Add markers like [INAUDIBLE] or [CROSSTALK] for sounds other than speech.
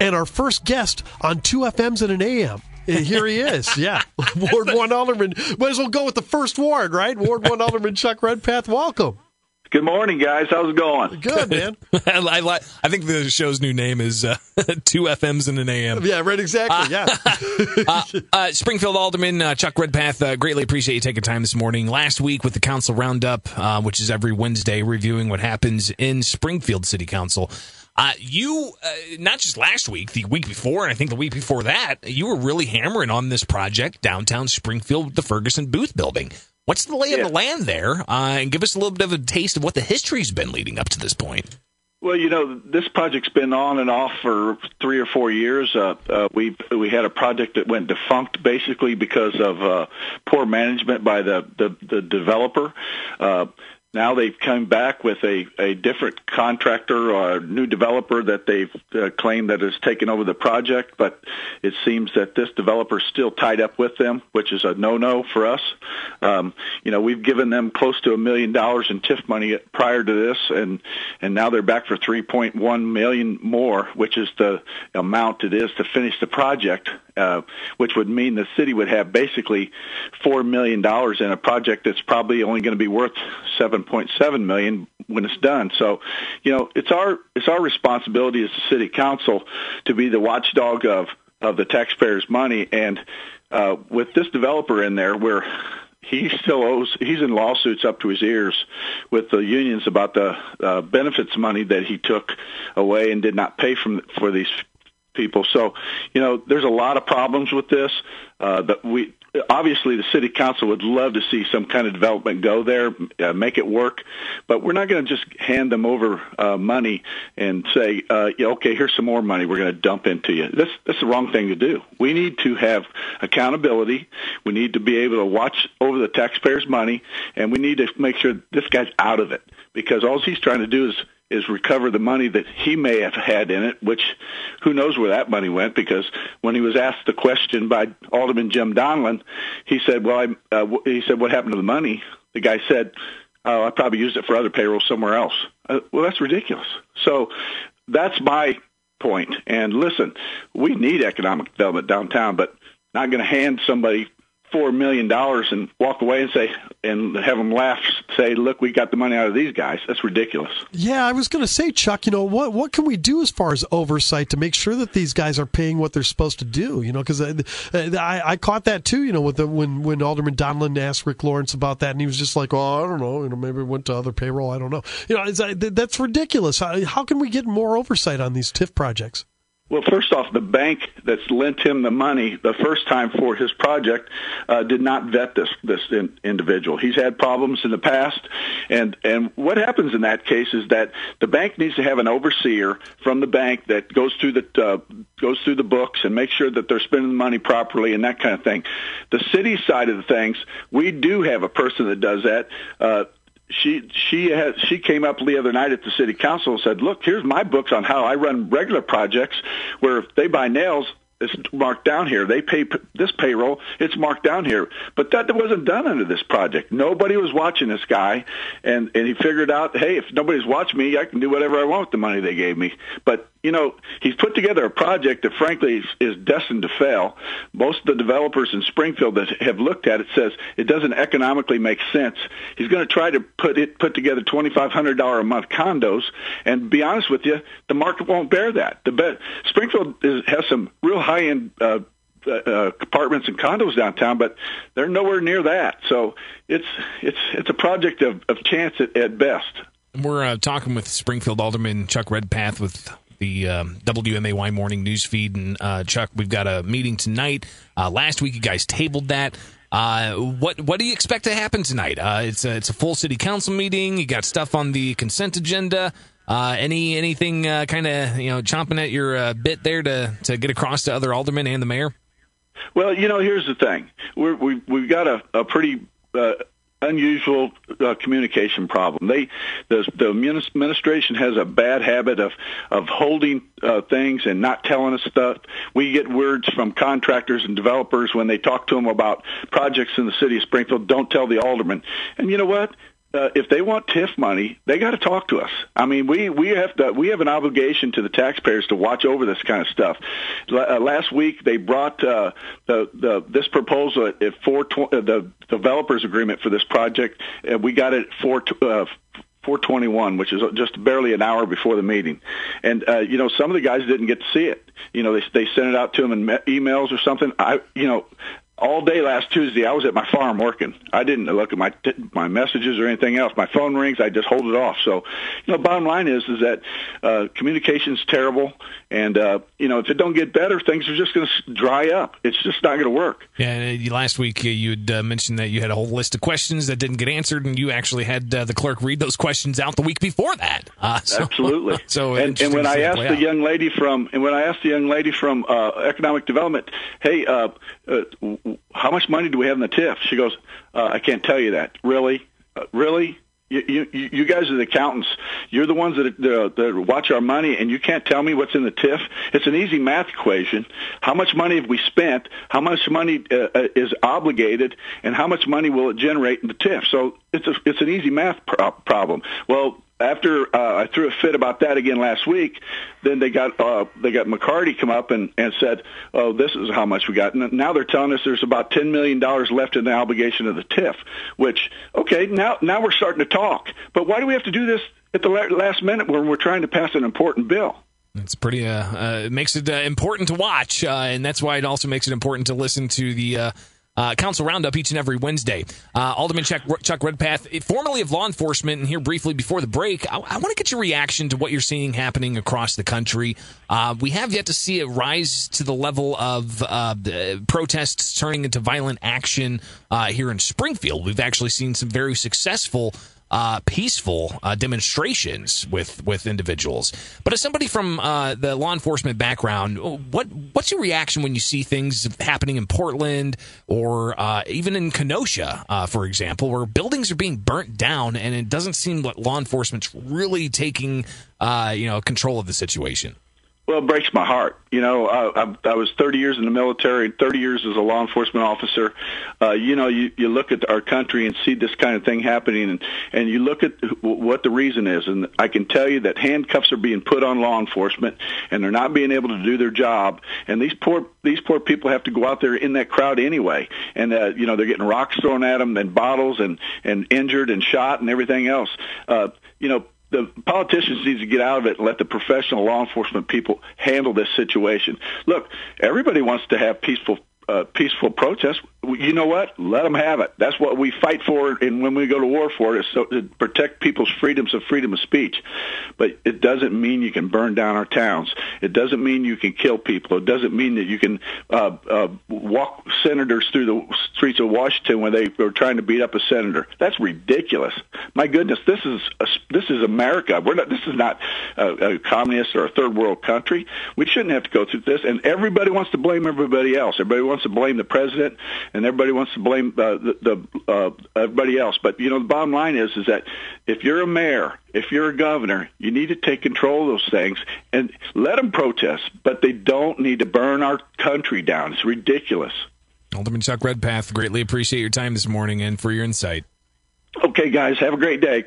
and our first guest on two FMs and an AM. Here he is. [LAUGHS] Yeah. Ward 1 Alderman. Might as well go with the first ward, right? Ward 1 Alderman Chuck Redpath, welcome. Good morning, guys. How's it going? Good, man. [LAUGHS] I, I, I think the show's new name is uh, [LAUGHS] Two FMs and an AM. Yeah, right, exactly. Yeah. uh, uh, Springfield Alderman uh, Chuck Redpath, uh, greatly appreciate you taking time this morning. Last week with the Council Roundup, uh, which is every Wednesday, reviewing what happens in Springfield City Council. Uh, you, uh, not just last week, the week before, and I think the week before that, you were really hammering on this project, downtown Springfield, the Ferguson Booth Building. What's the lay yeah. of the land there? Uh, and give us a little bit of a taste of what the history's been leading up to this point. Well, you know, this project's been on and off for three or four years. Uh, uh, we we had a project that went defunct basically because of uh, poor management by the the, the developer. Uh, now they've come back with a, a different contractor or a new developer that they've uh, claimed that has taken over the project, but it seems that this developer is still tied up with them, which is a no-no for us. Um, you know, we've given them close to a million dollars in TIF money prior to this, and and now they're back for 3.1 million more, which is the amount it is to finish the project, uh, which would mean the city would have basically four million dollars in a project that's probably only going to be worth 7.7 million when it's done. So, you know, it's our it's our responsibility as the city council to be the watchdog of of the taxpayers' money. And uh, with this developer in there, where he still owes he's in lawsuits up to his ears with the unions about the uh, benefits money that he took away and did not pay from for these people. So, you know, there's a lot of problems with this. Uh, that we obviously the city council would love to see some kind of development go there, uh, make it work, but we're not going to just hand them over uh, money and say, uh, yeah, okay, here's some more money we're going to dump into you. That's that's the wrong thing to do. We need to have accountability. We need to be able to watch over the taxpayers' money, and we need to make sure this guy's out of it because all he's trying to do is is recover the money that he may have had in it, which who knows where that money went because when he was asked the question by Alderman Jim Donelan, he said, well, I, uh, he said, what happened to the money? The guy said, oh, I probably used it for other payroll somewhere else. Uh, well, that's ridiculous. So that's my point. And listen, we need economic development downtown, but not going to hand somebody four million dollars and walk away and say and have them laugh say look we got the money out of these guys. That's ridiculous. Yeah i was going to say chuck you know what what can we do as far as oversight to make sure that these guys are paying what they're supposed to do you know because I, uh, I, I caught that too you know with the when when alderman donelan asked rick lawrence about that and he was just like oh i don't know you know maybe it went to other payroll i don't know. You know uh, that's ridiculous. How, how can we get more oversight on these tif projects well, first off, the bank that's lent him the money the first time for his project uh, did not vet this this in, individual. He's had problems in the past, and and what happens in that case is that the bank needs to have an overseer from the bank that goes through the uh, goes through the books and makes sure that they're spending the money properly and that kind of thing. The city side of the things, we do have a person that does that. Uh, she she has she came up the other night at the city council and said, "Look, here's my books on how I run regular projects where if they buy nails, it's marked down here. They pay this payroll. It's marked down here. But that wasn't done under this project. Nobody was watching this guy, and and he figured out, hey, if nobody's watching me, I can do whatever I want with the money they gave me. But you know, he's put together a project that frankly is, is destined to fail. Most of the developers in Springfield that have looked at it says it doesn't economically make sense. He's going to try to put it put together twenty five hundred dollar a month condos, and be honest with you, the market won't bear that. The Springfield is, has some real high end. Uh, uh, apartments and condos downtown, but they're nowhere near that. So it's it's it's a project of, of chance at, at best. We're uh, talking with Springfield Alderman Chuck Redpath with the um, WMAY morning news feed. And uh, Chuck, we've got a meeting tonight. Uh, last week, you guys tabled that. Uh, what what do you expect to happen tonight? Uh, it's a, it's a full city council meeting. You got stuff on the consent agenda. Uh, any anything uh, kind of you know chomping at your bit there to to get across to other aldermen and the mayor? Well, you know, here's the thing: we we've got a, a pretty unusual uh, communication problem. They, the, the administration has a bad habit of of holding uh, things and not telling us stuff. We get words from contractors and developers when they talk to them about projects in the city of Springfield. Don't tell the alderman. And you know what? Uh, if they want TIF money, they got to talk to us. I mean, we we have to we have an obligation to the taxpayers to watch over this kind of stuff. Uh, last week they brought uh, the the this proposal at, at four tw- uh, the developers agreement for this project, and we got it at four. T- uh, 421, which is just barely an hour before the meeting. And, uh, you know, some of the guys didn't get to see it. You know, they, they sent it out to them in emails or something. I, you know, all day last Tuesday, I was at my farm working. I didn't look at my my messages or anything else. My phone rings, I just hold it off. So, you know, bottom line is is that uh, communication's terrible, and uh, you know, if it don't get better, things are just going to dry up. It's just not going to work. Yeah, last week uh, you'd uh, mentioned that you had a whole list of questions that didn't get answered, and you actually had uh, the clerk read those questions out the week before that. [LAUGHS] Uh, so, Absolutely. [LAUGHS] So, and, and when I asked the young lady from, and when I asked the young lady from uh, economic development, hey. How much money do we have in the TIF? She goes, uh, I can't tell you that. Really? Uh, really? You, you, you guys are the accountants. You're the ones that, uh, that watch our money, and you can't tell me what's in the TIF. It's an easy math equation. How much money have we spent? How much money uh, uh is obligated? And how much money will it generate in the TIF? So it's a, it's an easy math pro- problem. Well, after uh, I threw a fit about that again last week, then they got uh, they got McCarty come up and, and said, "Oh, this is how much we got." And now they're telling us there's about ten million dollars left in the obligation of the TIF. Which, okay, now now we're starting to talk. But why do we have to do this at the last minute when we're trying to pass an important bill? It's pretty. Uh, uh, it makes it uh, important to watch, uh, and that's why it also makes it important to listen to the uh, Council Roundup each and every Wednesday. Uh, Alderman Chuck, Chuck Redpath, formerly of law enforcement, and here briefly before the break, I, I want to get your reaction to what you're seeing happening across the country. Uh, we have yet to see it rise to the level of uh, protests turning into violent action uh, here in Springfield. We've actually seen some very successful uh, peaceful uh, demonstrations with with individuals. But as somebody from uh, the law enforcement background, what what's your reaction when you see things happening in Portland or uh, even in Kenosha, uh, for example, where buildings are being burnt down and it doesn't seem like law enforcement's really taking uh, you know control of the situation? Well, it breaks my heart. You know, I, I, I was 30 years in the military, 30 years as a law enforcement officer. Uh, you know, you, you look at our country and see this kind of thing happening, and, and you look at what the reason is. And I can tell you that handcuffs are being put on law enforcement, and they're not being able to do their job. And these poor these poor people have to go out there in that crowd anyway. And uh, you know, they're getting rocks thrown at them, and bottles, and and injured and shot, and everything else. Uh, you know the politicians need to get out of it and let the professional law enforcement people handle this situation. Look, everybody wants to have peaceful peaceful protest you know what? Let them have it. That's what we fight for, and when we go to war for it, is so to protect people's freedoms of freedom of speech. But it doesn't mean you can burn down our towns. It doesn't mean you can kill people. It doesn't mean that you can uh, uh, walk senators through the streets of Washington when they are trying to beat up a senator. That's ridiculous. My goodness, this is a, this is America. We're not. This is not a, a communist or a third world country. We shouldn't have to go through this. And everybody wants to blame everybody else. Everybody wants to blame the president and everybody wants to blame uh, the, the uh, everybody else. But you know, the bottom line is is that if you're a mayor, if you're a governor, you need to take control of those things and let them protest, but they don't need to burn our country down. It's ridiculous. Alderman Chuck Redpath, greatly appreciate your time this morning and for your insight. Okay, guys, have a great day.